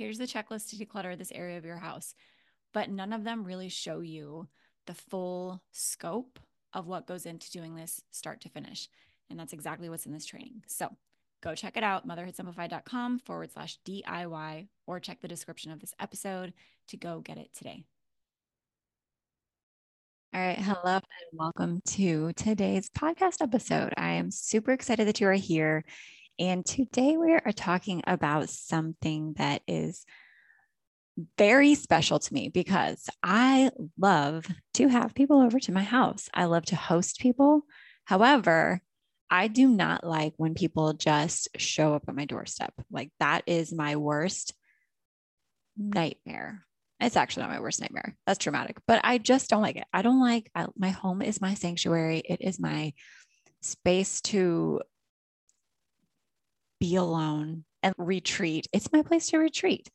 here's the checklist to declutter this area of your house. But none of them really show you the full scope of what goes into doing this start to finish. And that's exactly what's in this training. So go check it out, motherhoodsimplified.com forward slash DIY, or check the description of this episode to go get it today. All right. Hello and welcome to today's podcast episode. I am super excited that you are here. And today we are talking about something that is very special to me because I love to have people over to my house. I love to host people. However, I do not like when people just show up at my doorstep. Like that is my worst nightmare. It's actually not my worst nightmare. That's traumatic, but I just don't like it. I don't like I, my home is my sanctuary. It is my space to be alone and retreat. It's my place to retreat.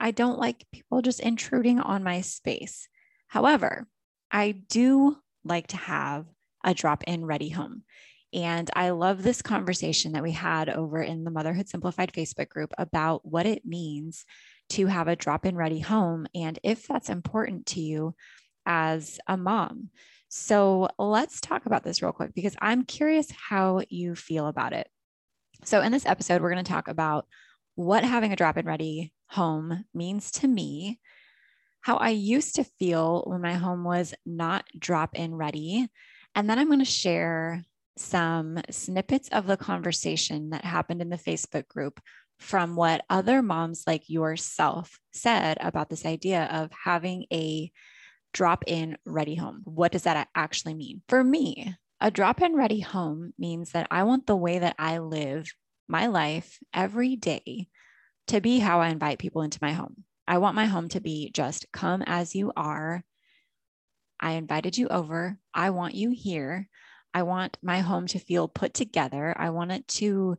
I don't like people just intruding on my space. However, I do like to have a drop in ready home. And I love this conversation that we had over in the Motherhood Simplified Facebook group about what it means to have a drop in ready home and if that's important to you as a mom. So let's talk about this real quick because I'm curious how you feel about it. So, in this episode, we're going to talk about what having a drop in ready home means to me, how I used to feel when my home was not drop in ready. And then I'm going to share some snippets of the conversation that happened in the Facebook group from what other moms like yourself said about this idea of having a drop in ready home. What does that actually mean? For me, a drop in ready home means that I want the way that I live my life every day to be how I invite people into my home. I want my home to be just come as you are. I invited you over. I want you here. I want my home to feel put together. I want it to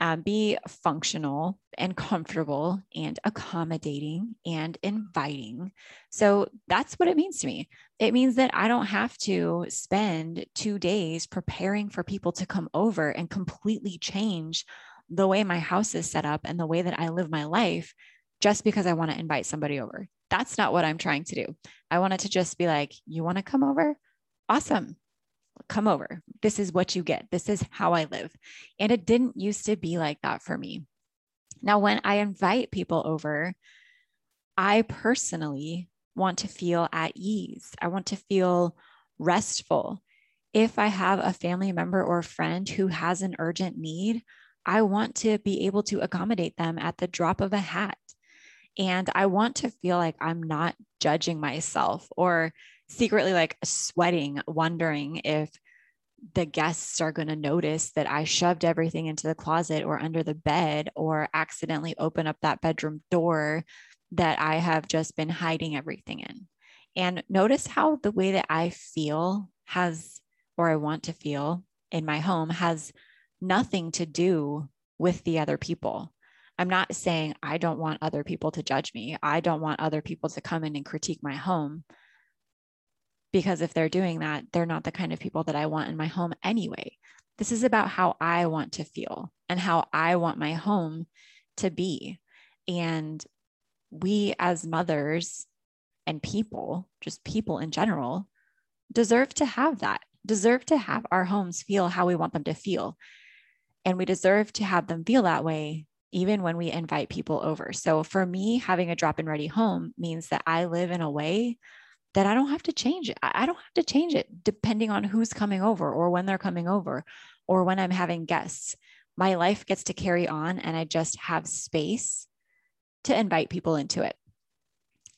uh, be functional and comfortable and accommodating and inviting. So that's what it means to me. It means that I don't have to spend two days preparing for people to come over and completely change the way my house is set up and the way that I live my life just because I want to invite somebody over. That's not what I'm trying to do. I want it to just be like, you want to come over? Awesome. Come over. This is what you get. This is how I live. And it didn't used to be like that for me. Now, when I invite people over, I personally want to feel at ease. I want to feel restful. If I have a family member or friend who has an urgent need, I want to be able to accommodate them at the drop of a hat. And I want to feel like I'm not judging myself or secretly like sweating, wondering if the guests are going to notice that I shoved everything into the closet or under the bed or accidentally open up that bedroom door that I have just been hiding everything in. And notice how the way that I feel has, or I want to feel in my home, has nothing to do with the other people. I'm not saying I don't want other people to judge me. I don't want other people to come in and critique my home. Because if they're doing that, they're not the kind of people that I want in my home anyway. This is about how I want to feel and how I want my home to be. And we, as mothers and people, just people in general, deserve to have that, deserve to have our homes feel how we want them to feel. And we deserve to have them feel that way even when we invite people over. So for me, having a drop in ready home means that I live in a way that I don't have to change it. I don't have to change it depending on who's coming over or when they're coming over or when I'm having guests. My life gets to carry on and I just have space to invite people into it.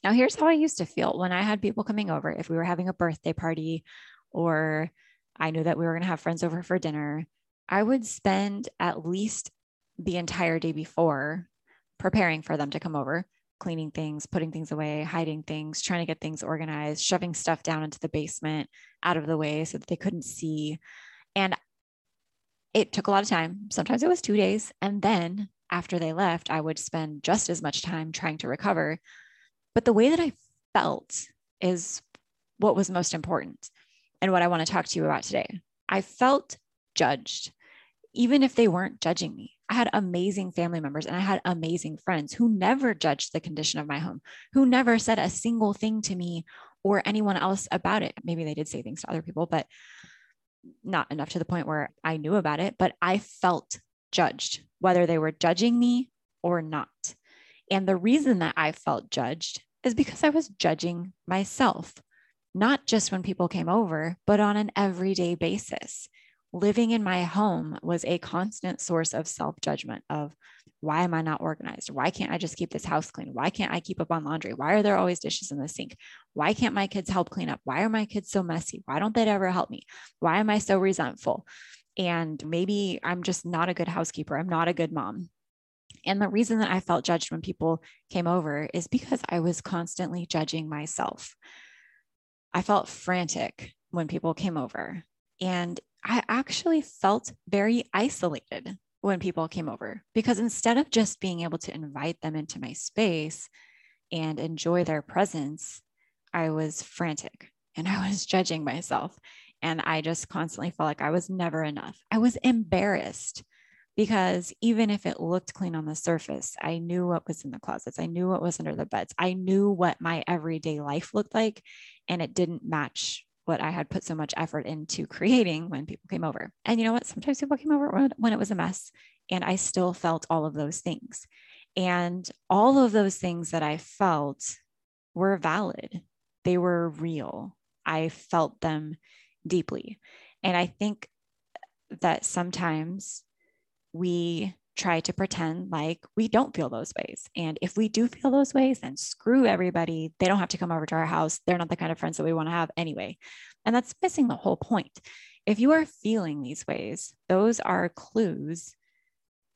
Now, here's how I used to feel when I had people coming over. If we were having a birthday party or I knew that we were going to have friends over for dinner, I would spend at least the entire day before preparing for them to come over, cleaning things, putting things away, hiding things, trying to get things organized, shoving stuff down into the basement out of the way so that they couldn't see. And it took a lot of time. Sometimes it was two days. And then after they left, I would spend just as much time trying to recover. But the way that I felt is what was most important and what I want to talk to you about today. I felt judged even if they weren't judging me. I had amazing family members and I had amazing friends who never judged the condition of my home, who never said a single thing to me or anyone else about it. Maybe they did say things to other people, but not enough to the point where I knew about it, but I felt judged, whether they were judging me or not. And the reason that I felt judged is because I was judging myself, not just when people came over, but on an everyday basis living in my home was a constant source of self judgment of why am I not organized? Why can't I just keep this house clean? Why can't I keep up on laundry? Why are there always dishes in the sink? Why can't my kids help clean up? Why are my kids so messy? Why don't they ever help me? Why am I so resentful? And maybe I'm just not a good housekeeper. I'm not a good mom. And the reason that I felt judged when people came over is because I was constantly judging myself. I felt frantic when people came over. And I actually felt very isolated when people came over because instead of just being able to invite them into my space and enjoy their presence, I was frantic and I was judging myself. And I just constantly felt like I was never enough. I was embarrassed because even if it looked clean on the surface, I knew what was in the closets. I knew what was under the beds. I knew what my everyday life looked like, and it didn't match what I had put so much effort into creating when people came over. And you know what? Sometimes people came over when it was a mess, and I still felt all of those things. And all of those things that I felt were valid, they were real. I felt them deeply. And I think that sometimes we try to pretend like we don't feel those ways. And if we do feel those ways, then screw everybody. They don't have to come over to our house. They're not the kind of friends that we want to have anyway. And that's missing the whole point. If you are feeling these ways, those are clues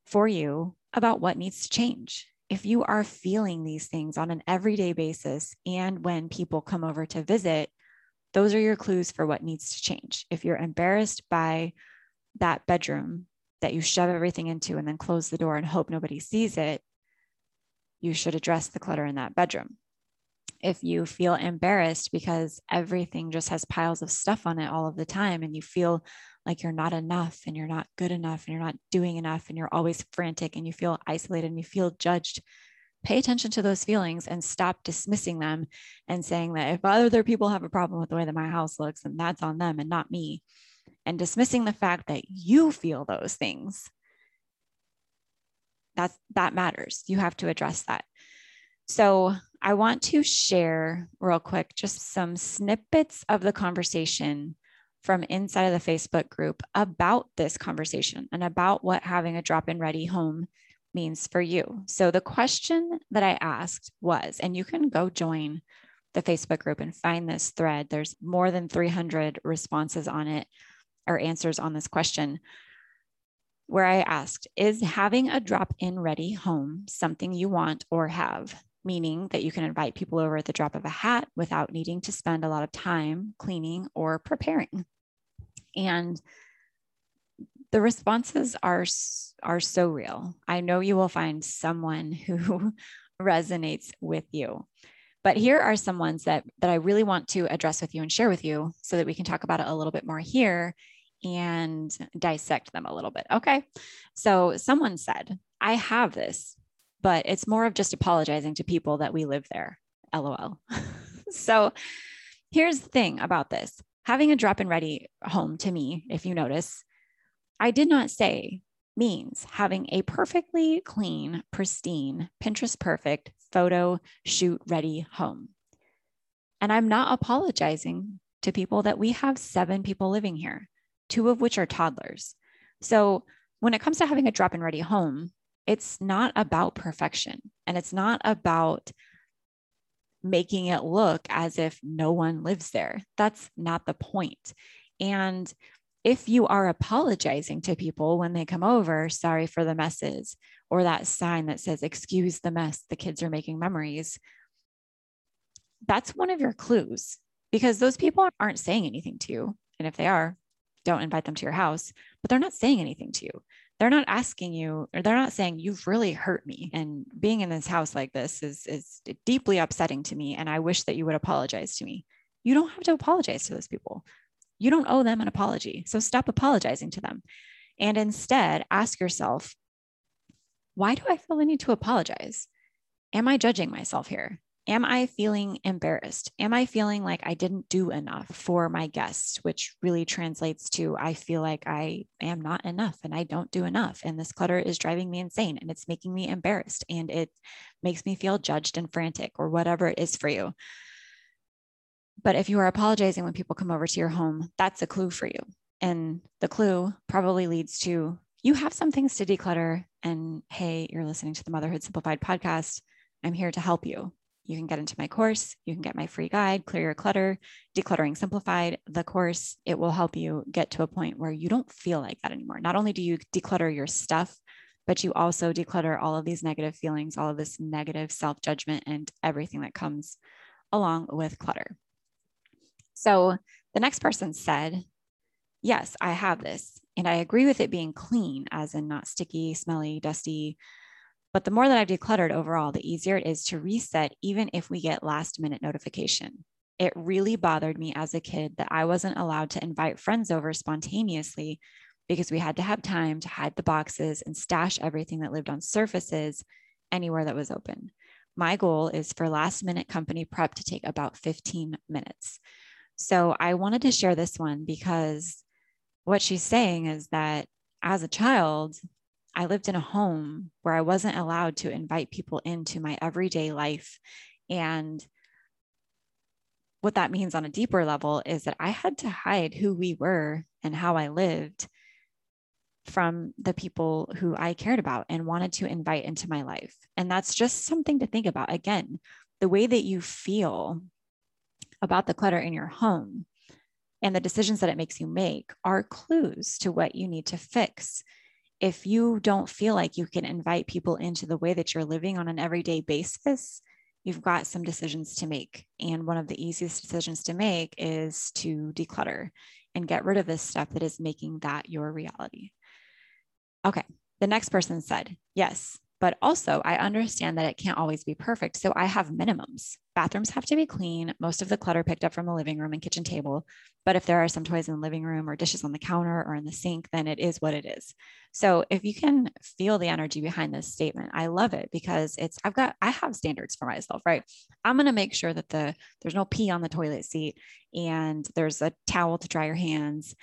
for you about what needs to change. If you are feeling these things on an everyday basis and when people come over to visit, those are your clues for what needs to change. If you're embarrassed by that bedroom that you shove everything into and then close the door and hope nobody sees it, you should address the clutter in that bedroom. If you feel embarrassed because everything just has piles of stuff on it all of the time and you feel like you're not enough and you're not good enough and you're not doing enough and you're always frantic and you feel isolated and you feel judged, pay attention to those feelings and stop dismissing them and saying that if other people have a problem with the way that my house looks, then that's on them and not me. And dismissing the fact that you feel those things. That's that matters. You have to address that. So I want to share real quick just some snippets of the conversation from inside of the Facebook group about this conversation and about what having a drop in ready home means for you. So, the question that I asked was, and you can go join the Facebook group and find this thread, there's more than 300 responses on it or answers on this question. Where I asked, is having a drop in ready home something you want or have? Meaning that you can invite people over at the drop of a hat without needing to spend a lot of time cleaning or preparing. And the responses are are so real. I know you will find someone who resonates with you. But here are some ones that that I really want to address with you and share with you so that we can talk about it a little bit more here and dissect them a little bit. Okay. So someone said, I have this, but it's more of just apologizing to people that we live there. LOL. so here's the thing about this having a drop in ready home to me, if you notice, I did not say means having a perfectly clean, pristine, Pinterest perfect photo shoot ready home. And I'm not apologizing to people that we have seven people living here, two of which are toddlers. So when it comes to having a drop in ready home, it's not about perfection and it's not about making it look as if no one lives there. That's not the point. And if you are apologizing to people when they come over, sorry for the messes, or that sign that says, excuse the mess, the kids are making memories, that's one of your clues because those people aren't saying anything to you. And if they are, don't invite them to your house, but they're not saying anything to you. They're not asking you, or they're not saying, You've really hurt me. And being in this house like this is, is deeply upsetting to me. And I wish that you would apologize to me. You don't have to apologize to those people. You don't owe them an apology. So stop apologizing to them. And instead, ask yourself, why do I feel the need to apologize? Am I judging myself here? Am I feeling embarrassed? Am I feeling like I didn't do enough for my guests, which really translates to I feel like I am not enough and I don't do enough. And this clutter is driving me insane and it's making me embarrassed and it makes me feel judged and frantic or whatever it is for you. But if you are apologizing when people come over to your home, that's a clue for you. And the clue probably leads to you have some things to declutter. And hey, you're listening to the Motherhood Simplified podcast. I'm here to help you. You can get into my course. You can get my free guide, Clear Your Clutter, Decluttering Simplified. The course, it will help you get to a point where you don't feel like that anymore. Not only do you declutter your stuff, but you also declutter all of these negative feelings, all of this negative self judgment, and everything that comes along with clutter. So the next person said, Yes, I have this. And I agree with it being clean, as in not sticky, smelly, dusty. But the more that I've decluttered overall, the easier it is to reset, even if we get last minute notification. It really bothered me as a kid that I wasn't allowed to invite friends over spontaneously because we had to have time to hide the boxes and stash everything that lived on surfaces anywhere that was open. My goal is for last minute company prep to take about 15 minutes. So I wanted to share this one because what she's saying is that as a child, I lived in a home where I wasn't allowed to invite people into my everyday life. And what that means on a deeper level is that I had to hide who we were and how I lived from the people who I cared about and wanted to invite into my life. And that's just something to think about. Again, the way that you feel about the clutter in your home and the decisions that it makes you make are clues to what you need to fix. If you don't feel like you can invite people into the way that you're living on an everyday basis, you've got some decisions to make. And one of the easiest decisions to make is to declutter and get rid of this stuff that is making that your reality. Okay. The next person said, Yes, but also, I understand that it can't always be perfect. So I have minimums. Bathrooms have to be clean, most of the clutter picked up from the living room and kitchen table. But if there are some toys in the living room or dishes on the counter or in the sink, then it is what it is. So if you can feel the energy behind this statement, I love it because it's, I've got, I have standards for myself, right? I'm going to make sure that the, there's no pee on the toilet seat and there's a towel to dry your hands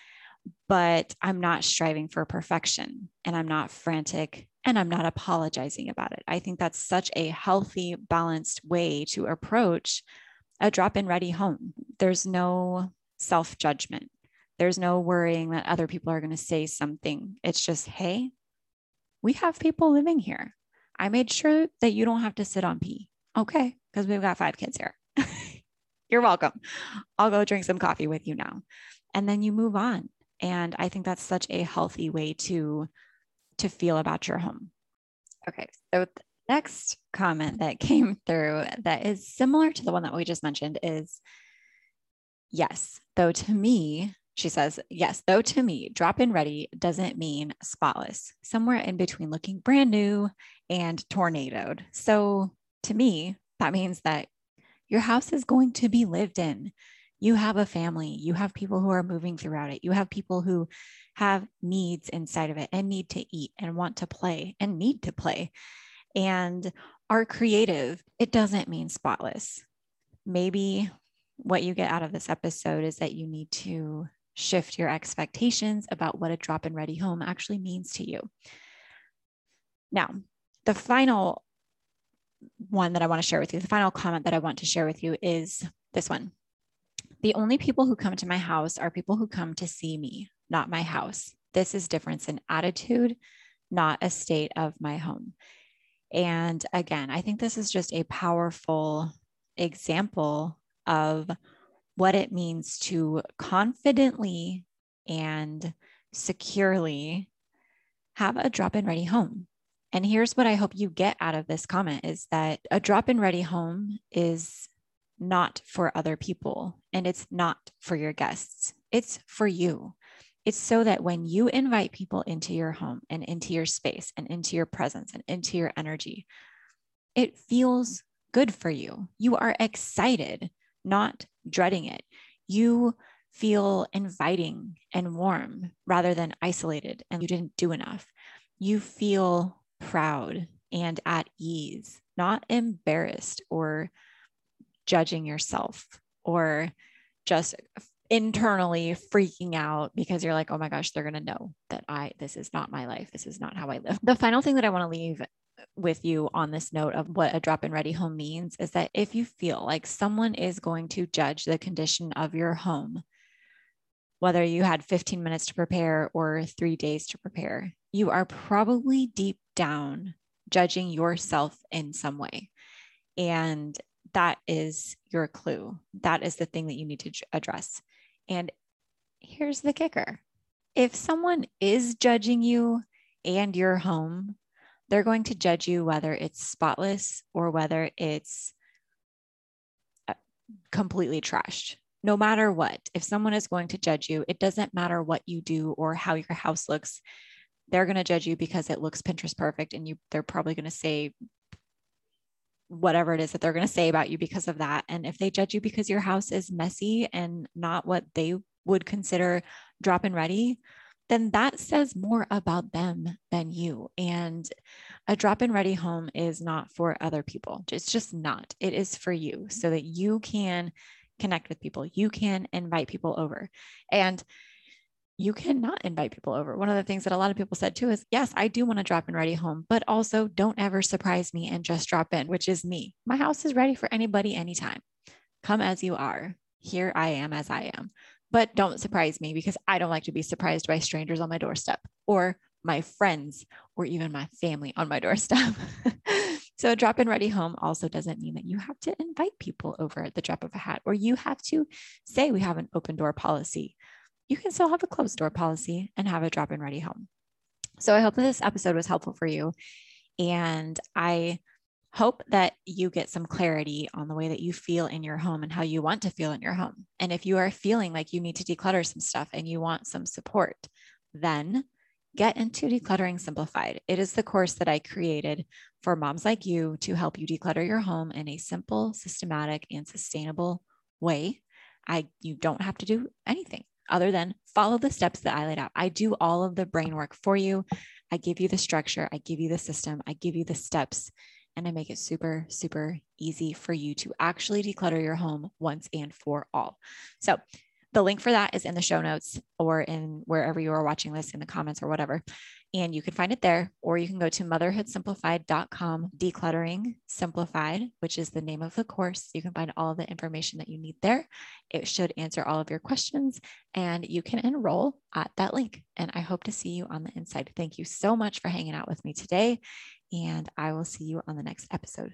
but I'm not striving for perfection and I'm not frantic and I'm not apologizing about it. I think that's such a healthy, balanced way to approach a drop in ready home. There's no self judgment, there's no worrying that other people are going to say something. It's just, hey, we have people living here. I made sure that you don't have to sit on pee. Okay, because we've got five kids here. You're welcome. I'll go drink some coffee with you now. And then you move on. And I think that's such a healthy way to to feel about your home. Okay, so the next comment that came through that is similar to the one that we just mentioned is yes, though to me, she says, yes, though to me, drop in ready doesn't mean spotless, somewhere in between looking brand new and tornadoed. So to me, that means that your house is going to be lived in. You have a family, you have people who are moving throughout it, you have people who have needs inside of it and need to eat and want to play and need to play and are creative, it doesn't mean spotless. Maybe what you get out of this episode is that you need to shift your expectations about what a drop in ready home actually means to you. Now, the final one that I want to share with you, the final comment that I want to share with you is this one. The only people who come to my house are people who come to see me, not my house. This is difference in attitude, not a state of my home. And again, I think this is just a powerful example of what it means to confidently and securely have a drop in ready home. And here's what I hope you get out of this comment is that a drop in ready home is not for other people and it's not for your guests. It's for you. It's so that when you invite people into your home and into your space and into your presence and into your energy, it feels good for you. You are excited, not dreading it. You feel inviting and warm rather than isolated and you didn't do enough. You feel proud and at ease, not embarrassed or judging yourself or just internally freaking out because you're like, oh my gosh, they're going to know that I, this is not my life. This is not how I live. The final thing that I want to leave with you on this note of what a drop in ready home means is that if you feel like someone is going to judge the condition of your home, whether you had 15 minutes to prepare or three days to prepare, you are probably deep down judging yourself in some way. And that is your clue. That is the thing that you need to address. And here's the kicker if someone is judging you and your home, they're going to judge you whether it's spotless or whether it's uh, completely trashed. No matter what, if someone is going to judge you, it doesn't matter what you do or how your house looks. They're going to judge you because it looks Pinterest perfect and you they're probably going to say whatever it is that they're going to say about you because of that. And if they judge you because your house is messy and not what they would consider drop and ready, then that says more about them than you. And a drop in ready home is not for other people. It's just not. It is for you so that you can connect with people. You can invite people over. And you cannot invite people over. One of the things that a lot of people said too is, yes, I do want to drop in ready home, but also don't ever surprise me and just drop in, which is me. My house is ready for anybody anytime. Come as you are. Here I am as I am. But don't surprise me because I don't like to be surprised by strangers on my doorstep or my friends or even my family on my doorstep. so, drop in ready home also doesn't mean that you have to invite people over at the drop of a hat or you have to say we have an open door policy you can still have a closed door policy and have a drop in ready home. So I hope that this episode was helpful for you. And I hope that you get some clarity on the way that you feel in your home and how you want to feel in your home. And if you are feeling like you need to declutter some stuff and you want some support, then get into Decluttering Simplified. It is the course that I created for moms like you to help you declutter your home in a simple, systematic, and sustainable way. I you don't have to do anything other than follow the steps that I laid out. I do all of the brain work for you. I give you the structure, I give you the system, I give you the steps, and I make it super, super easy for you to actually declutter your home once and for all. So, the link for that is in the show notes or in wherever you are watching this in the comments or whatever. And you can find it there, or you can go to motherhoodsimplified.com, decluttering simplified, which is the name of the course. You can find all the information that you need there. It should answer all of your questions, and you can enroll at that link. And I hope to see you on the inside. Thank you so much for hanging out with me today, and I will see you on the next episode.